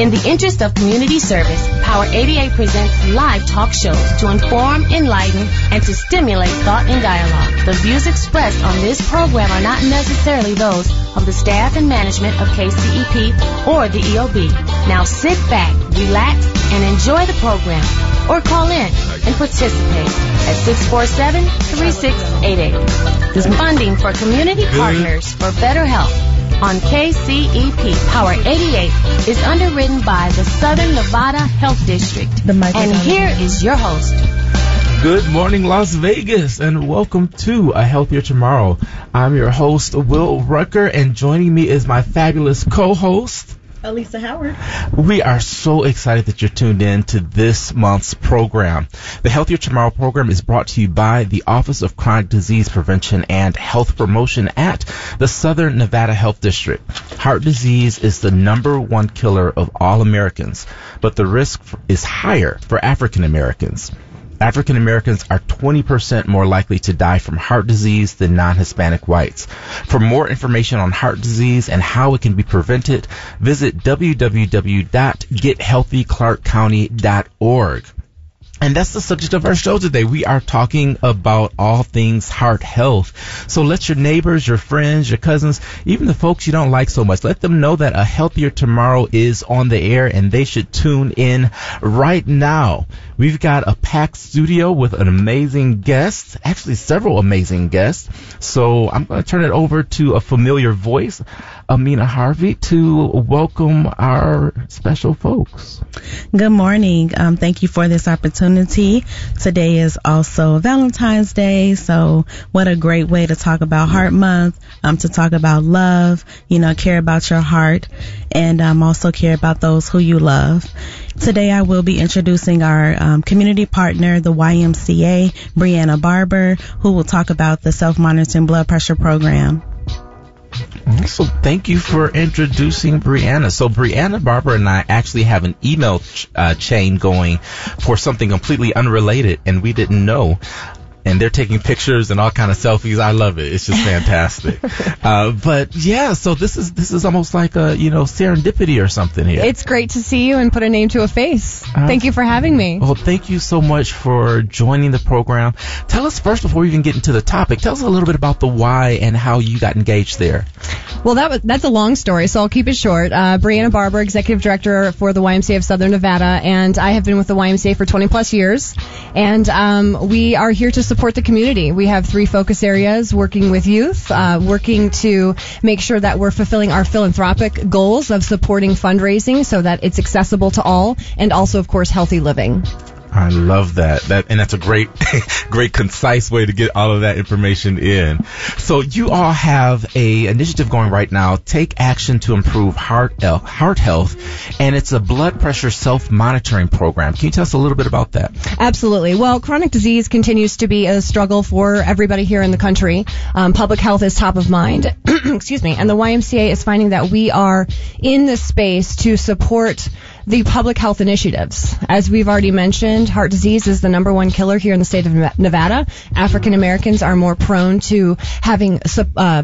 In the interest of community service, Power 88 presents live talk shows to inform, enlighten, and to stimulate thought and dialogue. The views expressed on this program are not necessarily those of the staff and management of KCEP or the EOB. Now sit back, relax, and enjoy the program. Or call in and participate at 647-3688. This funding for community partners for better health on KCEP Power 88 is underwritten by the Southern Nevada Health District. and here is your host. Good morning, Las Vegas, and welcome to A Healthier Tomorrow. I'm your host, Will Rucker, and joining me is my fabulous co-host, Alisa Howard. We are so excited that you're tuned in to this month's program. The Healthier Tomorrow program is brought to you by the Office of Chronic Disease Prevention and Health Promotion at the Southern Nevada Health District. Heart disease is the number one killer of all Americans, but the risk is higher for African Americans. African Americans are 20% more likely to die from heart disease than non-Hispanic whites. For more information on heart disease and how it can be prevented, visit www.gethealthyclarkcounty.org. And that's the subject of our show today. We are talking about all things heart health. So let your neighbors, your friends, your cousins, even the folks you don't like so much, let them know that a healthier tomorrow is on the air and they should tune in right now. We've got a packed studio with an amazing guest, actually several amazing guests. So I'm going to turn it over to a familiar voice, Amina Harvey, to welcome our special folks. Good morning. Um, thank you for this opportunity. Today is also Valentine's Day, so what a great way to talk about Heart Month, um, to talk about love, you know, care about your heart, and um, also care about those who you love. Today I will be introducing our um, community partner, the YMCA, Brianna Barber, who will talk about the self-monitoring blood pressure program. So thank you for introducing Brianna. So Brianna Barber and I actually have an email ch- uh, chain going for something completely unrelated, and we didn't know and they're taking pictures and all kind of selfies. I love it. It's just fantastic. uh, but yeah, so this is this is almost like a you know serendipity or something here. It's great to see you and put a name to a face. Uh, thank you for having me. Well, thank you so much for joining the program. Tell us first before we even get into the topic. Tell us a little bit about the why and how you got engaged there. Well, that was that's a long story, so I'll keep it short. Uh, Brianna Barber, executive director for the YMCA of Southern Nevada, and I have been with the YMCA for 20 plus years, and um, we are here to support the community. We have three focus areas working with youth, uh, working to make sure that we're fulfilling our philanthropic goals of supporting fundraising so that it's accessible to all, and also, of course, healthy living. I love that. That and that's a great, great concise way to get all of that information in. So you all have a initiative going right now. Take action to improve heart heart health, and it's a blood pressure self monitoring program. Can you tell us a little bit about that? Absolutely. Well, chronic disease continues to be a struggle for everybody here in the country. Um, public health is top of mind. Excuse me. And the YMCA is finding that we are in the space to support the public health initiatives. As we've already mentioned, heart disease is the number one killer here in the state of Nevada. African Americans are more prone to having uh,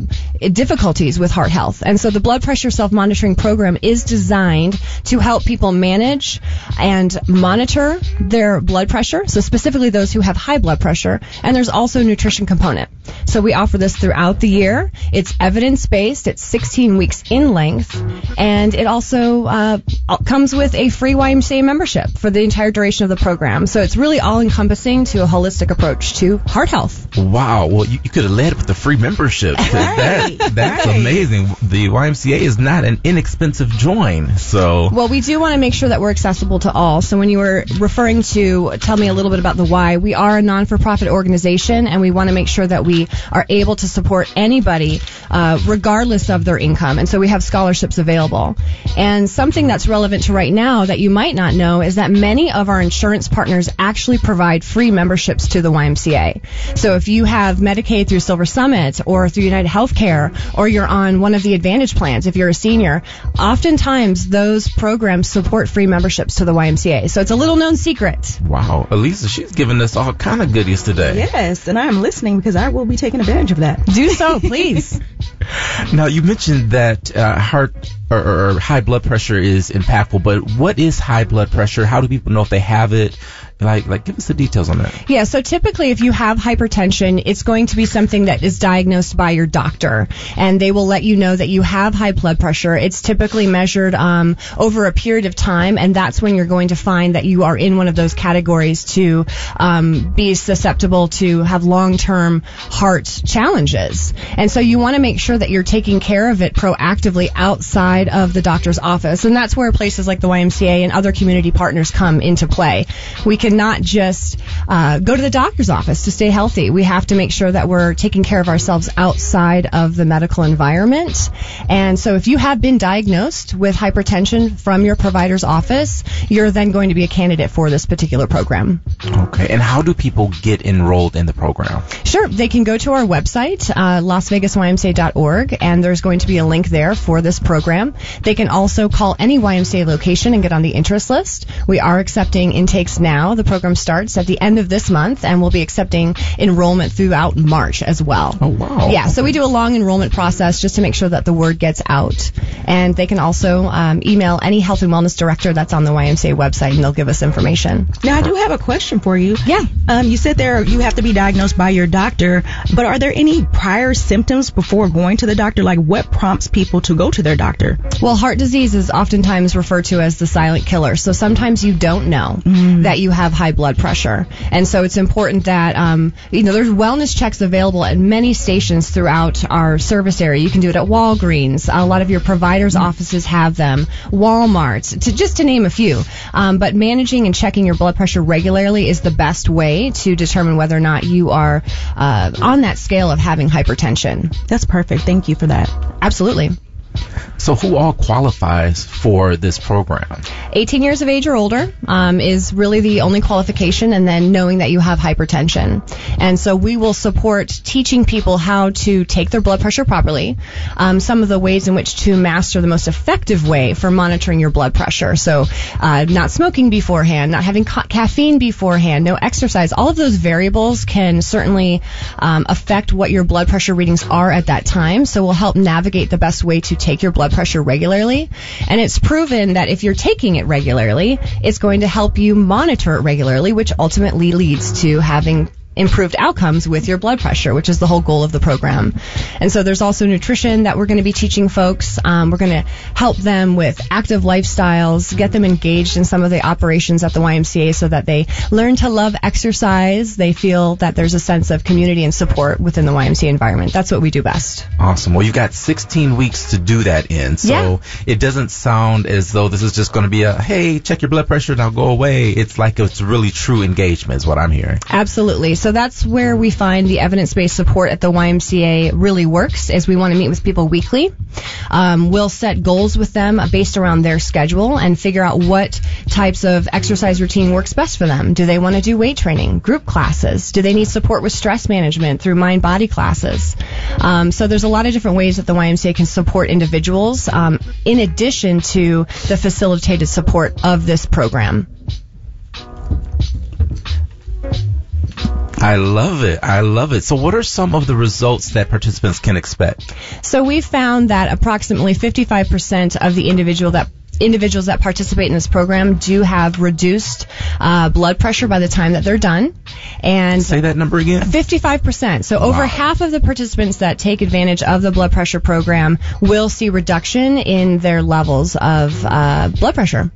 difficulties with heart health. And so the blood pressure self-monitoring program is designed to help people manage and monitor their blood pressure. So specifically those who have high blood pressure. And there's also a nutrition component. So we offer this throughout the year. It's evidence-based. It's 16 weeks in length. And it also uh, comes with a free YMCA membership for the entire duration of the program. So it's really all encompassing to a holistic approach to heart health. Wow. Well, you, you could have led with the free membership. Right. That, that's right. amazing. The YMCA is not an inexpensive join. So. Well, we do want to make sure that we're accessible to all. So when you were referring to, tell me a little bit about the why. We are a non-for-profit organization and we want to make sure that we are able to support anybody, uh, regardless of their income. And so we have scholarships available. And something that's relevant to right now that you might not know is that many of our insurance partners actually provide free memberships to the YMCA. So if you have Medicaid through Silver Summit or through United Healthcare or you're on one of the Advantage plans if you're a senior, oftentimes those programs support free memberships to the YMCA. So it's a little known secret. Wow. Alisa, she's giving us all kind of goodies today. Yes, and I am listening because I will be taking advantage of that. Do so, please. now, you mentioned that uh, heart or, or, high blood pressure is impactful, but what is high blood pressure? How do people know if they have it? Like, like, give us the details on that. Yeah, so typically if you have hypertension, it's going to be something that is diagnosed by your doctor, and they will let you know that you have high blood pressure. It's typically measured um, over a period of time, and that's when you're going to find that you are in one of those categories to um, be susceptible to have long-term heart challenges. And so you want to make sure that you're taking care of it proactively outside of the doctor's office, and that's where places like the YMCA and other community partners come into play. We cannot just uh, go to the doctor's office to stay healthy. We have to make sure that we're taking care of ourselves outside of the medical environment. And so if you have been diagnosed with hypertension from your provider's office, you're then going to be a candidate for this particular program. Okay. And how do people get enrolled in the program? Sure. They can go to our website, uh, lasvegasymca.org, and there's going to be a link there for this program. They can also call any YMCA location and get on the interest list. We are accepting intakes now. The program starts at the end of this month, and we'll be accepting enrollment throughout March as well. Oh, wow. Yeah, so we do a long enrollment process just to make sure that the word gets out. And they can also um, email any health and wellness director that's on the YMCA website, and they'll give us information. Now, I do have a question for you. Yeah. Um, you said there you have to be diagnosed by your doctor, but are there any prior symptoms before going to the doctor? Like, what prompts people to go to their doctor? Well, heart disease is oftentimes referred to as the silent killer. So sometimes you don't know that you have high blood pressure, and so it's important that um, you know there's wellness checks available at many stations throughout our service area. You can do it at Walgreens. A lot of your providers' offices have them. Walmart, to just to name a few. Um, but managing and checking your blood pressure regularly is the best way to determine whether or not you are uh, on that scale of having hypertension. That's perfect. Thank you for that. Absolutely. So who all qualifies for this program? 18 years of age or older um, is really the only qualification, and then knowing that you have hypertension. And so we will support teaching people how to take their blood pressure properly, um, some of the ways in which to master the most effective way for monitoring your blood pressure. So uh, not smoking beforehand, not having ca- caffeine beforehand, no exercise. All of those variables can certainly um, affect what your blood pressure readings are at that time. So we'll help navigate the best way to take your blood pressure regularly. And it's proven that if you're taking it regularly, it's going to help you monitor it regularly, which ultimately leads to having improved outcomes with your blood pressure, which is the whole goal of the program. And so there's also nutrition that we're going to be teaching folks. Um, we're going to help them with active lifestyles, get them engaged in some of the operations at the YMCA so that they learn to love exercise. They feel that there's a sense of community and support within the YMCA environment. That's what we do best. Awesome. Well, you've got 16 weeks to do that in, so Yeah. it doesn't sound as though this is just going to be a hey, check your blood pressure, now go away. It's like it's really true engagement, is what I'm hearing. Absolutely. So that's where we find the evidence-based support at the YMCA really works. Is we want to meet with people weekly. Um, we'll set goals with them based around their schedule and figure out what types of exercise routine works best for them. Do they want to do weight training, group classes? Do they need support with stress management through mind-body classes? Um, so there's a lot of different ways that the YMCA can support individuals um, in addition to the facilitated support of this program. I love it. I love it. So what are some of the results that participants can expect? So we found that approximately 55% of the individual that individuals that participate in this program do have reduced uh, blood pressure by the time that they're done, and Say that number again. 55%. So over Wow. half of the participants that take advantage of the blood pressure program will see reduction in their levels of uh, blood pressure.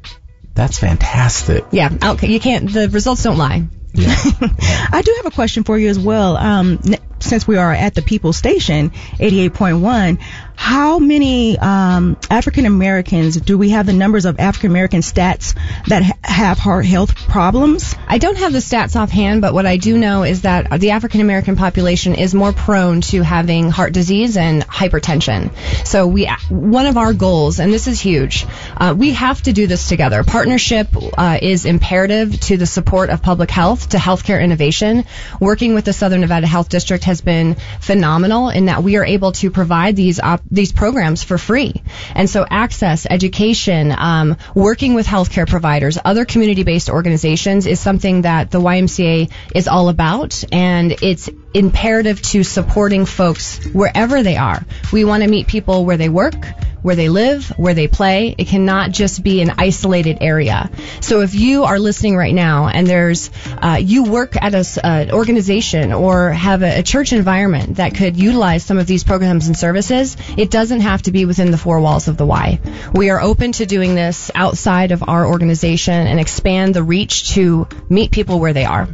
That's fantastic. Yeah, you can't. The results don't lie. I do have a question for you as well. Um, since we are at the People Station, 88.1, how many um, African Americans do we have the numbers of African American stats that ha- have heart health problems? I don't have the stats offhand, but what I do know is that the African American population is more prone to having heart disease and hypertension. So we, one of our goals, and this is huge, uh, we have to do this together. Partnership uh, is imperative to the support of public health, to healthcare innovation. Working with the Southern Nevada Health District has been phenomenal in that we are able to provide these op- these programs for free. And so access, education, um, working with healthcare providers, other community-based organizations is something that the YMCA is all about, and it's imperative to supporting folks wherever they are. We want to meet people where they work. where they live, where they play. It cannot just be an isolated area. So if you are listening right now and there's, uh, you work at a uh, organization or have a, a church environment that could utilize some of these programs and services, it doesn't have to be within the four walls of the Y. We are open to doing this outside of our organization and expand the reach to meet people where they are.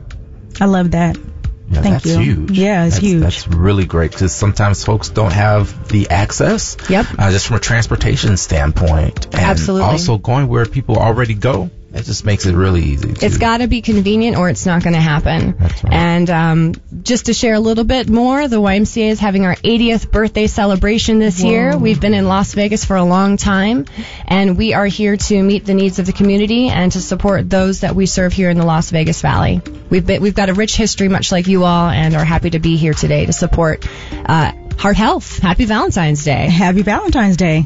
I love that. Yeah, Thank that's you. huge. Yeah, it's that's, huge. That's really great because sometimes folks don't have the access. Yep. Uh, just from a transportation standpoint. And Absolutely. Also going where people already go. It just makes it really easy. To, It's got to be convenient or it's not going to happen. That's right. And um, just to share a little bit more, the YMCA is having our 80th birthday celebration this year. We've been in Las Vegas for a long time, and we are here to meet the needs of the community and to support those that we serve here in the Las Vegas Valley. We've been, we've got a rich history, much like you all, and are happy to be here today to support uh, heart health. Happy Valentine's Day. Happy Valentine's Day.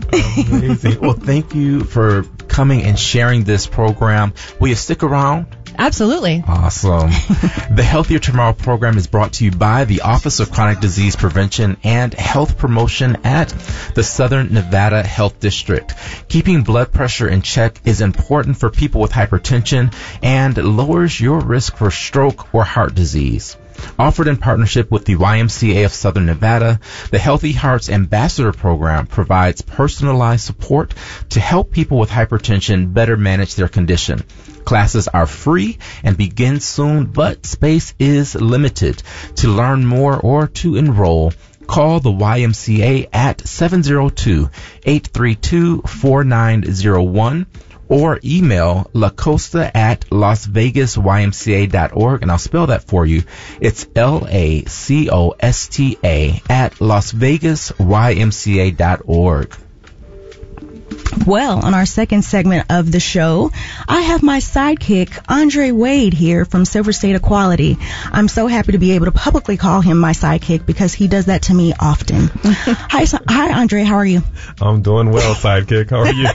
Amazing. well, thank you for coming and sharing this program. Will you stick around? Absolutely. Awesome. the Healthier Tomorrow program is brought to you by the Office of Chronic Disease Prevention and Health Promotion at the Southern Nevada Health District. Keeping blood pressure in check is important for people with hypertension and lowers your risk for stroke or heart disease. Offered in partnership with the YMCA of Southern Nevada, the Healthy Hearts Ambassador Program provides personalized support to help people with hypertension better manage their condition. Classes are free and begin soon, but space is limited. To learn more or to enroll, call the YMCA at 702-832-4901 or email lacosta at lasvegasymca.org and I'll spell that for you. It's L-A-C-O-S-T-A at lasvegasymca.org. Well, on our second segment of the show, I have my sidekick, Andre Wade, here from Silver State Equality. I'm so happy to be able to publicly call him my sidekick because he does that to me often. hi, so- hi, Andre. How are you? I'm doing well, sidekick. How are you?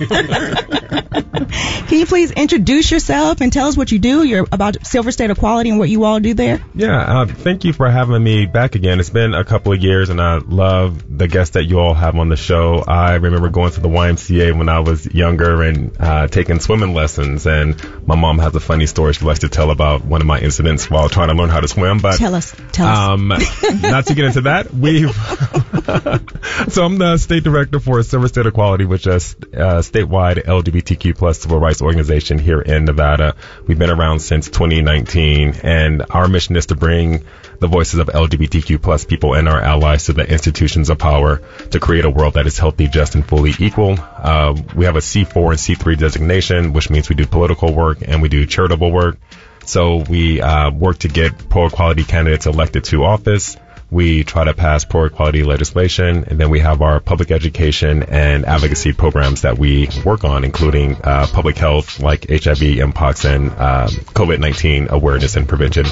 Can you please introduce yourself and tell us what you do? You're about Silver State Equality and what you all do there. yeah, uh, thank you for having me back again. It's been a couple of years, and I love the guests that you all have on the show. I remember going to the YMCA when I was younger and uh, taking swimming lessons, and my mom has a funny story she likes to tell about one of my incidents while trying to learn how to swim. But Tell us. Tell us. Um, not to get into that, we've. so I'm the state director for Silver State Equality, which is a statewide LGBTQ plus civil rights organization here in Nevada. We've been around since 2019, and our mission is to bring the voices of LGBTQ plus people and our allies to the institutions of power to create a world that is healthy, just, and fully equal. Uh, we have a C4 and C3 designation, which means we do political work and we do charitable work. So we uh, work to get pro-equality candidates elected to office. We try to pass pro-equality legislation, and then we have our public education and advocacy programs that we work on, including uh, public health like HIV, Mpox, and um, COVID-19 awareness and prevention.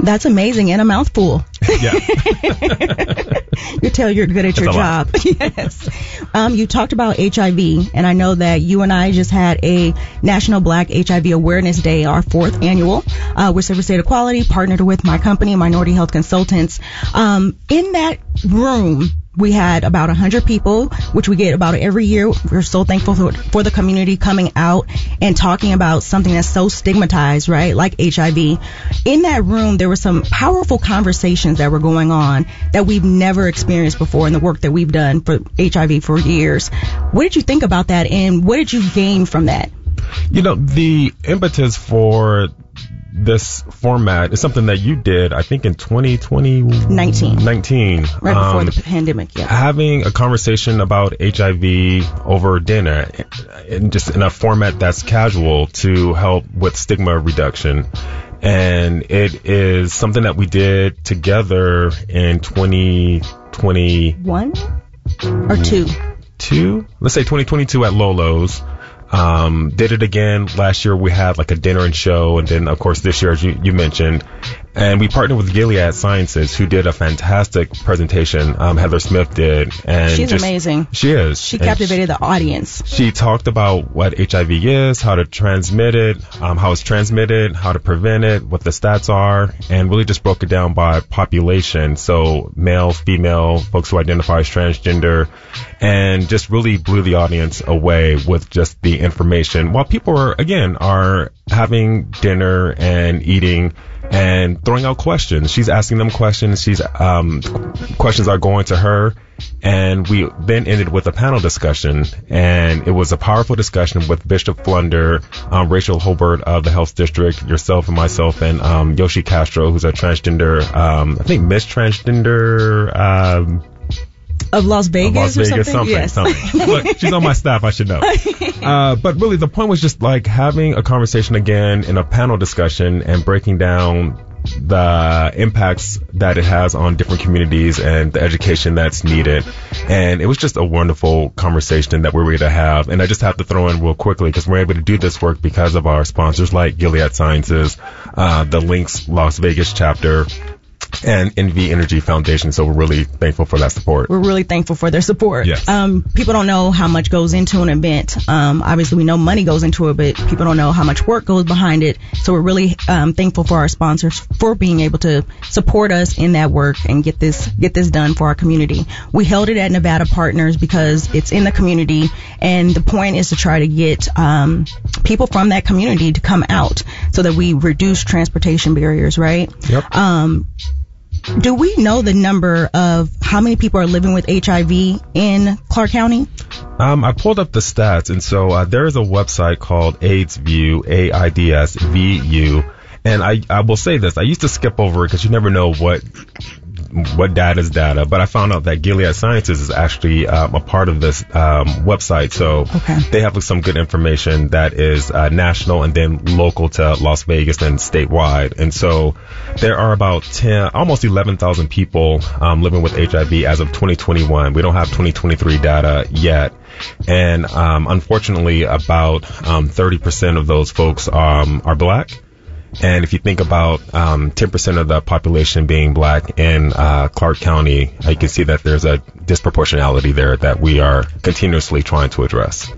That's amazing and a mouthful. Yeah. you tell you're good at your job. yes. Um, you talked about HIV, and I know that you and I just had a National Black HIV Awareness Day, our fourth annual, uh, with Silver State Equality, partnered with my company, Minority Health Consultants. Um, in that room, we had about 100 people, which we get about every year. We're so thankful for, for the community coming out and talking about something that's so stigmatized, right? Like HIV. In that room, there were some powerful conversations that were going on that we've never experienced before in the work that we've done for HIV for years. What did you think about that and what did you gain from that? You know, the impetus for this format is something that you did, I think, in 2020. 19. 19. Right before Um, the pandemic, yeah. having a conversation about HIV over dinner and just in a format that's casual to help with stigma reduction. And it is something that we did together in 2022, One or two? let's say 2022 at Lolo's. Um, did it again last year. We had like a dinner and show, and then of course this year, as you, you mentioned, and we partnered with Gilead Sciences, who did a fantastic presentation. Um, Heather Smith did, and She's just- amazing. She is. She And captivated the audience. she talked about what HIV is, how to transmit it, um, how it's transmitted, how to prevent it, what the stats are, and really just broke it down by population. So male, female, folks who identify as transgender, and just really blew the audience away with just the information. While people are, again, are having dinner and eating and throwing out questions. She's asking them questions. She's, um, questions are going to her. And we then ended with a panel discussion, and it was a powerful discussion with Bishop Flunder, um, Rachel Holbert of the Health District, yourself and myself, and um, Yoshi Castro, who's a transgender, um, I think Miss Transgender, um, Of Las of Vegas Las or Vegas, something? something, yes. something. Look, she's on my staff, I should know. Uh, but really, the point was just like having a conversation again in a panel discussion and breaking down the impacts that it has on different communities and the education that's needed. And it was just a wonderful conversation that we were able to have. And I just have to throw in real quickly because we're able to do this work because of our sponsors like Gilead Sciences, uh, the Links Las Vegas chapter, and NV Energy Foundation. So we're really thankful for that support. We're really thankful for their support. Yes. Um, people don't know how much goes into an event. Um, obviously we know money goes into it, but people don't know how much work goes behind it. So we're really um, thankful for our sponsors for being able to support us in that work and get this get this done for our community. We held it at Nevada Partners because it's in the community, and the point is to try to get um, people from that community to come out so that we reduce transportation barriers. Right. Yep. Do we know the number of how many people are living with HIV in Clark County? Um, I pulled up the stats, and so uh, there is a website called AIDSVu, A I D S V U, and I I will say this: I used to skip over it because you never know what what data is data, but I found out that Gilead Sciences is actually um, a part of this um, website, so Okay. they have some good information that is uh, national and then local to Las Vegas and statewide, and so there are about 10, almost 11,000 people um, living with HIV as of 2021. We don't have 2023 data yet. And um, unfortunately, about um, 30% of those folks um, are black. And if you think about um, 10% of the population being black in uh, Clark County, you can see that there's a disproportionality there that we are continuously trying to address.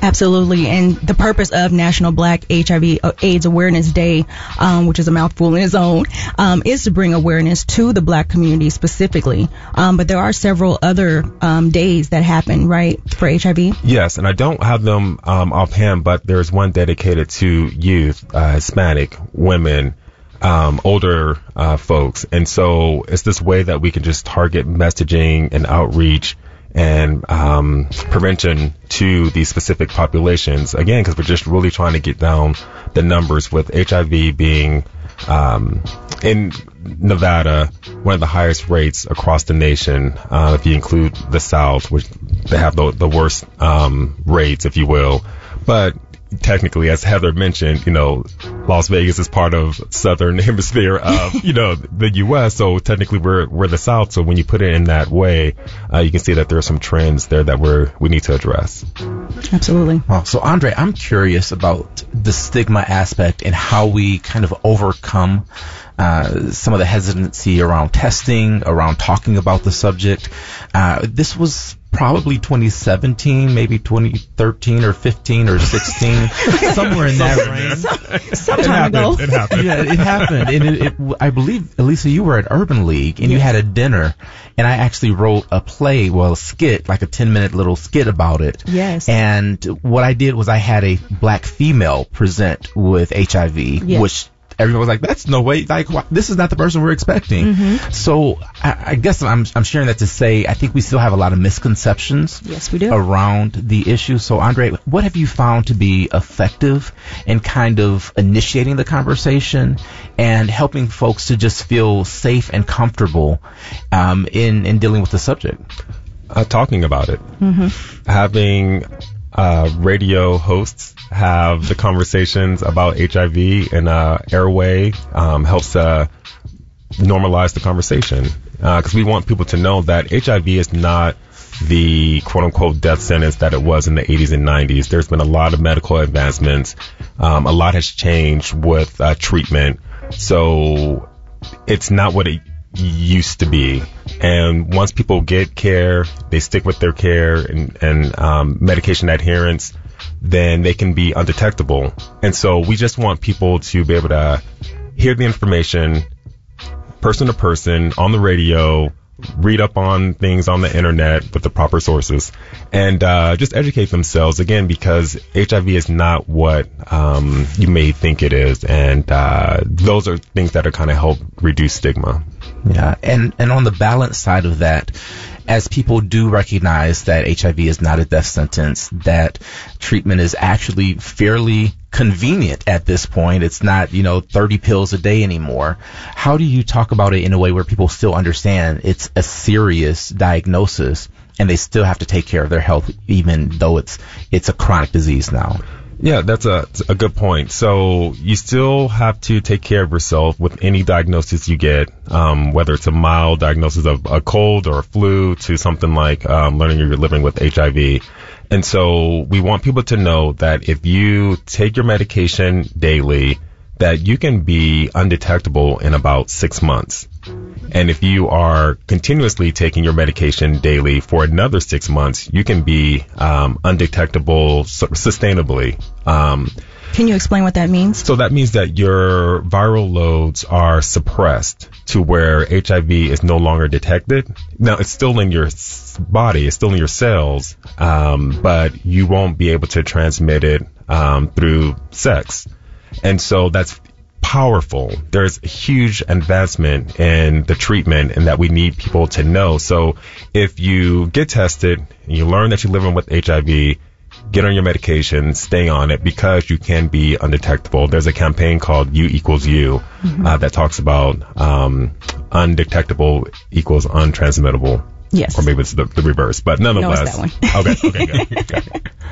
Absolutely. And the purpose of National Black HIV uh, AIDS Awareness Day, um, which is a mouthful in its own, um, is to bring awareness to the black community specifically. Um, but there are several other um, days that happen, right, for HIV? Yes, and I don't have them um, offhand, but there's one dedicated to youth, uh, Hispanic, women, um, older uh, folks, and so it's this way that we can just target messaging and outreach and um, prevention to these specific populations. Again, because we're just really trying to get down the numbers with HIV being um, in Nevada, one of the highest rates across the nation. Uh, if you include the South, which they have the, the worst um, rates, if you will. But technically, as Heather mentioned, you know, Las Vegas is part of Southern Hemisphere of you know the U.S. So technically, we're we're the South. So when you put it in that way, uh, you can see that there are some trends there that we're we need to address. Absolutely. Well, so Andre, I'm curious about the stigma aspect and how we kind of overcome uh, some of the hesitancy around testing, around talking about the subject. Uh, this was probably 2017, maybe 2013 or 15 or 16, somewhere in that range. Some time ago. It happened. yeah, it happened, and it, it, I believe, Alisa, you were at Urban League, and you had a dinner, and I actually wrote a play, well, a skit, like a 10 minute little skit about it. Yes. And what I did was I had a black female present with HIV, Yes. which everyone was like, "That's no way! Like, wh- this is not the person we're expecting." Mm-hmm. So I, I guess I'm I'm sharing that to say I think we still have a lot of misconceptions Yes, we do. around the issue. So, Andre, what have you found to be effective in kind of initiating the conversation and helping folks to just feel safe and comfortable um, in in dealing with the subject? uh, talking about it. Having uh, radio hosts have the conversations about HIV in a airway um, helps uh, normalize the conversation because we want people to know that HIV is not the quote unquote death sentence that it was in the 80s and 90s. There's been a lot of medical advancements. Um, a lot has changed with uh, treatment. So it's not what it used to be. And once people get care, they stick with their care and, and um, medication adherence, then they can be undetectable. And so we just want people to be able to hear the information person to person on the radio, read up on things on the internet with the proper sources, and uh, just educate themselves again because HIV is not what um, you may think it is, and uh, those are things that are kind of help reduce stigma. Yeah, and and on the balance side of that, as people do recognize that HIV is not a death sentence, that treatment is actually fairly convenient at this point. It's not, you know, 30 pills a day anymore. How do you talk about it in a way where people still understand it's a serious diagnosis and they still have to take care of their health even though it's it's a chronic disease now? Yeah, that's a, a good point. So you still have to take care of yourself with any diagnosis you get, um, whether it's a mild diagnosis of a cold or a flu to something like um, learning you're living with HIV. And so we want people to know that if you take your medication daily, that you can be undetectable in about six months. And if you are continuously taking your medication daily for another six months, you can be um, undetectable sustainably. Um, can you explain what that means? So that means that your viral loads are suppressed to where HIV is no longer detected. Now it's still in your body, it's still in your cells, um, but you won't be able to transmit it um, through sex. And so that's powerful. There's a huge advancement in the treatment and that we need people to know. So if you get tested and you learn that you're living with HIV, get on your medication, stay on it because you can be undetectable. There's a campaign called U equals U mm-hmm. uh, that talks about um, undetectable equals untransmittable. Yes. Or maybe it's the, the reverse, but nonetheless. No, it's that one. okay, okay, good. good.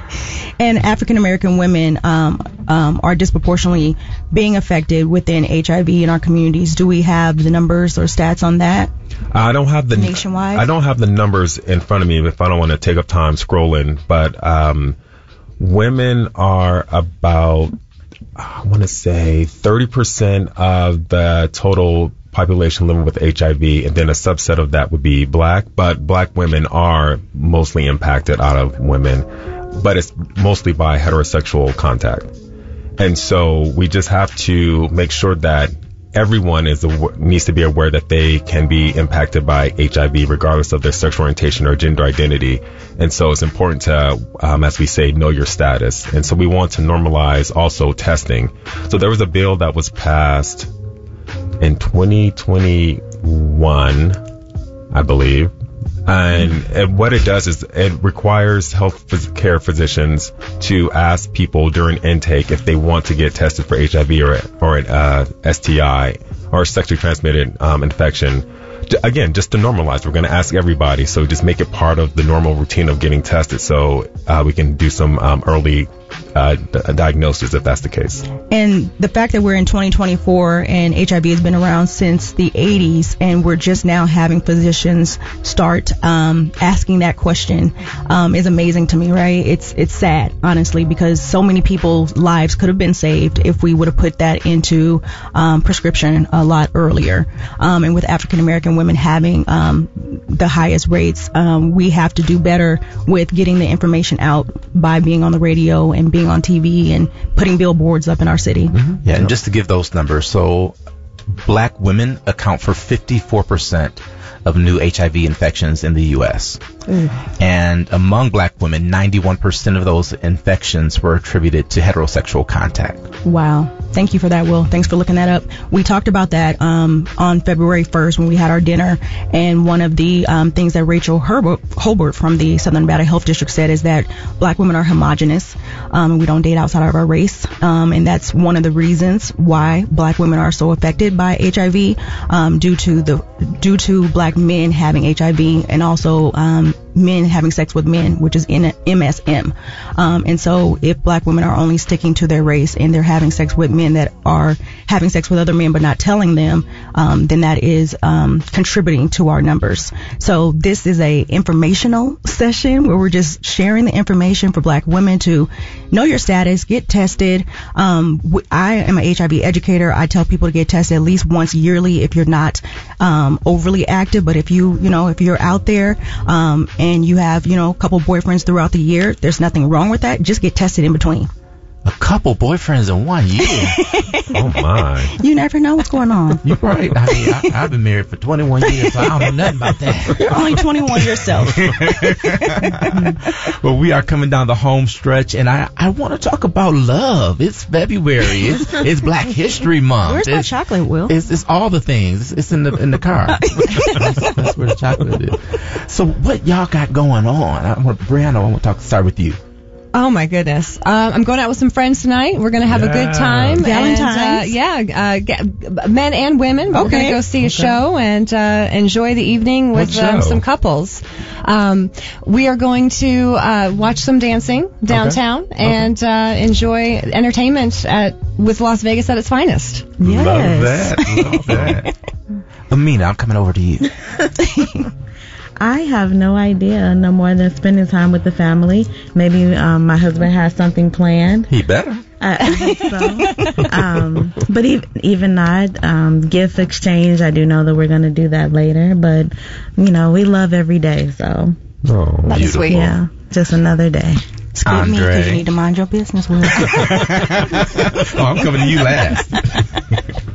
And African American women um, um, are disproportionately being affected within HIV in our communities. Do we have the numbers or stats on that? I don't have the nationwide. I don't have the numbers in front of me if I don't want to take up time scrolling. But um, women are about I want to say 30% of the total population living with HIV, and then a subset of that would be black. But black women are mostly impacted out of women, but it's mostly by heterosexual contact. And so we just have to make sure that everyone is needs to be aware that they can be impacted by HIV regardless of their sexual orientation or gender identity. And so it's important to, um, as we say, know your status. And so we want to normalize also testing. So there was a bill that was passed in 2021, I believe. And, and, what it does is it requires health care physicians to ask people during intake if they want to get tested for HIV or, or an uh, STI or sexually transmitted um, infection. Again, just to normalize, we're going to ask everybody. So just make it part of the normal routine of getting tested so uh, we can do some um, early uh, diagnosis if that's the case. And the fact that we're in 2024 and HIV has been around since the 80s, and we're just now having physicians start um, asking that question um, is amazing to me. Right? It's it's sad, honestly, because so many people's lives could have been saved if we would have put that into um, prescription a lot earlier. Um, and with African American women having um, the highest rates, um, we have to do better with getting the information out by being on the radio and being on TV and putting billboards up in our city. Mm-hmm. Yeah, and just to give those numbers, so black women account for 54% of new HIV infections in the U.S. Mm. And among black women, 91% of those infections were attributed to heterosexual contact. Wow. Thank you for that, Will. Thanks for looking that up. We talked about that um, on February 1st when we had our dinner, and one of the um, things that Rachel Herbert, Holbert from the Southern Nevada Health District said is that black women are homogenous, um, and we don't date outside of our race, um, and that's one of the reasons why black women are so affected by HIV um, due to the due to black men having HIV, and also um, men having sex with men, which is in MSM. Um, and so if black women are only sticking to their race and they're having sex with men that are having sex with other men but not telling them, um, then that is um, contributing to our numbers. So this is a informational session where we're just sharing the information for black women to know your status, get tested. Um, I am an HIV educator. I tell people to get tested at least once yearly if you're not um, overly active. But if you, you know, if you're out there um, and you have, you know, a couple boyfriends throughout the year, there's nothing wrong with that. Just get tested in between. A couple boyfriends in one year. oh my! You never know what's going on. You're right. I mean, I, have been married for 21 years, so I don't know nothing about that. You're only 21 yourself. well, we are coming down the home stretch, and I, I want to talk about love. It's February. It's, it's Black History Month. Where's it's, my chocolate, Will? It's, it's all the things. It's, it's in the in the car. that's, that's, where the chocolate is. So, what y'all got going on? I want Brianna. I want to talk. Start with you. Oh my goodness! Uh, I'm going out with some friends tonight. We're going to have yeah. a good time. Valentine's, and, uh, yeah, uh, get, men and women. But okay. We're going to go see a show and uh, enjoy the evening with um, some couples. Um, we are going to uh, watch some dancing downtown okay. and uh, enjoy entertainment at with Las Vegas at its finest. Yes. Love that. Love that. Amina, I'm coming over to you. I have no idea, no more than spending time with the family. Maybe um, my husband has something planned. He better. I, I hope so. um, but even, even not, um, gift exchange, I do know that we're going to do that later. But, you know, we love every day, so. Oh, That's sweet. Yeah, just another day. Excuse Andre. me because you need to mind your business. Will. oh, I'm coming to you last.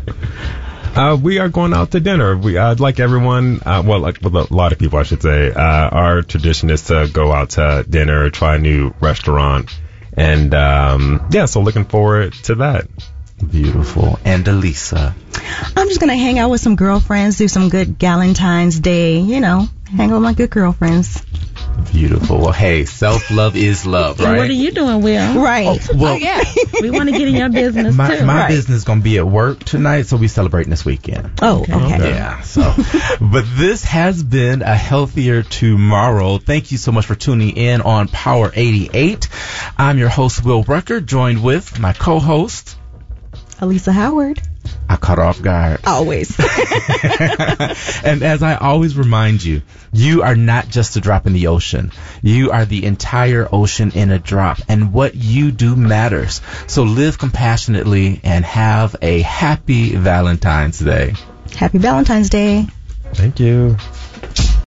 Uh, we are going out to dinner. We, I'd like everyone, uh, well, like with a lot of people, I should say, uh, our tradition is to go out to dinner, try a new restaurant, and um, yeah, so looking forward to that. Beautiful. And Alisa. I'm just gonna hang out with some girlfriends, do some good Galentine's Day, you know, hang out with my good girlfriends. Beautiful. Well, hey, self love is love, right? what are you doing, Will? Right. Oh, well, oh, yeah. we want to get in your business my, too. My right. business is gonna be at work tonight, so we celebrating this weekend. Oh, okay. okay. Yeah. So, but this has been a healthier tomorrow. Thank you so much for tuning in on Power 88. I'm your host, Will Rucker, joined with my co-host, Alisa Howard. I caught off guard. Always. and as I always remind you, you are not just a drop in the ocean. You are the entire ocean in a drop. And what you do matters. So live compassionately and have a happy Valentine's Day. Happy Valentine's Day. Thank you.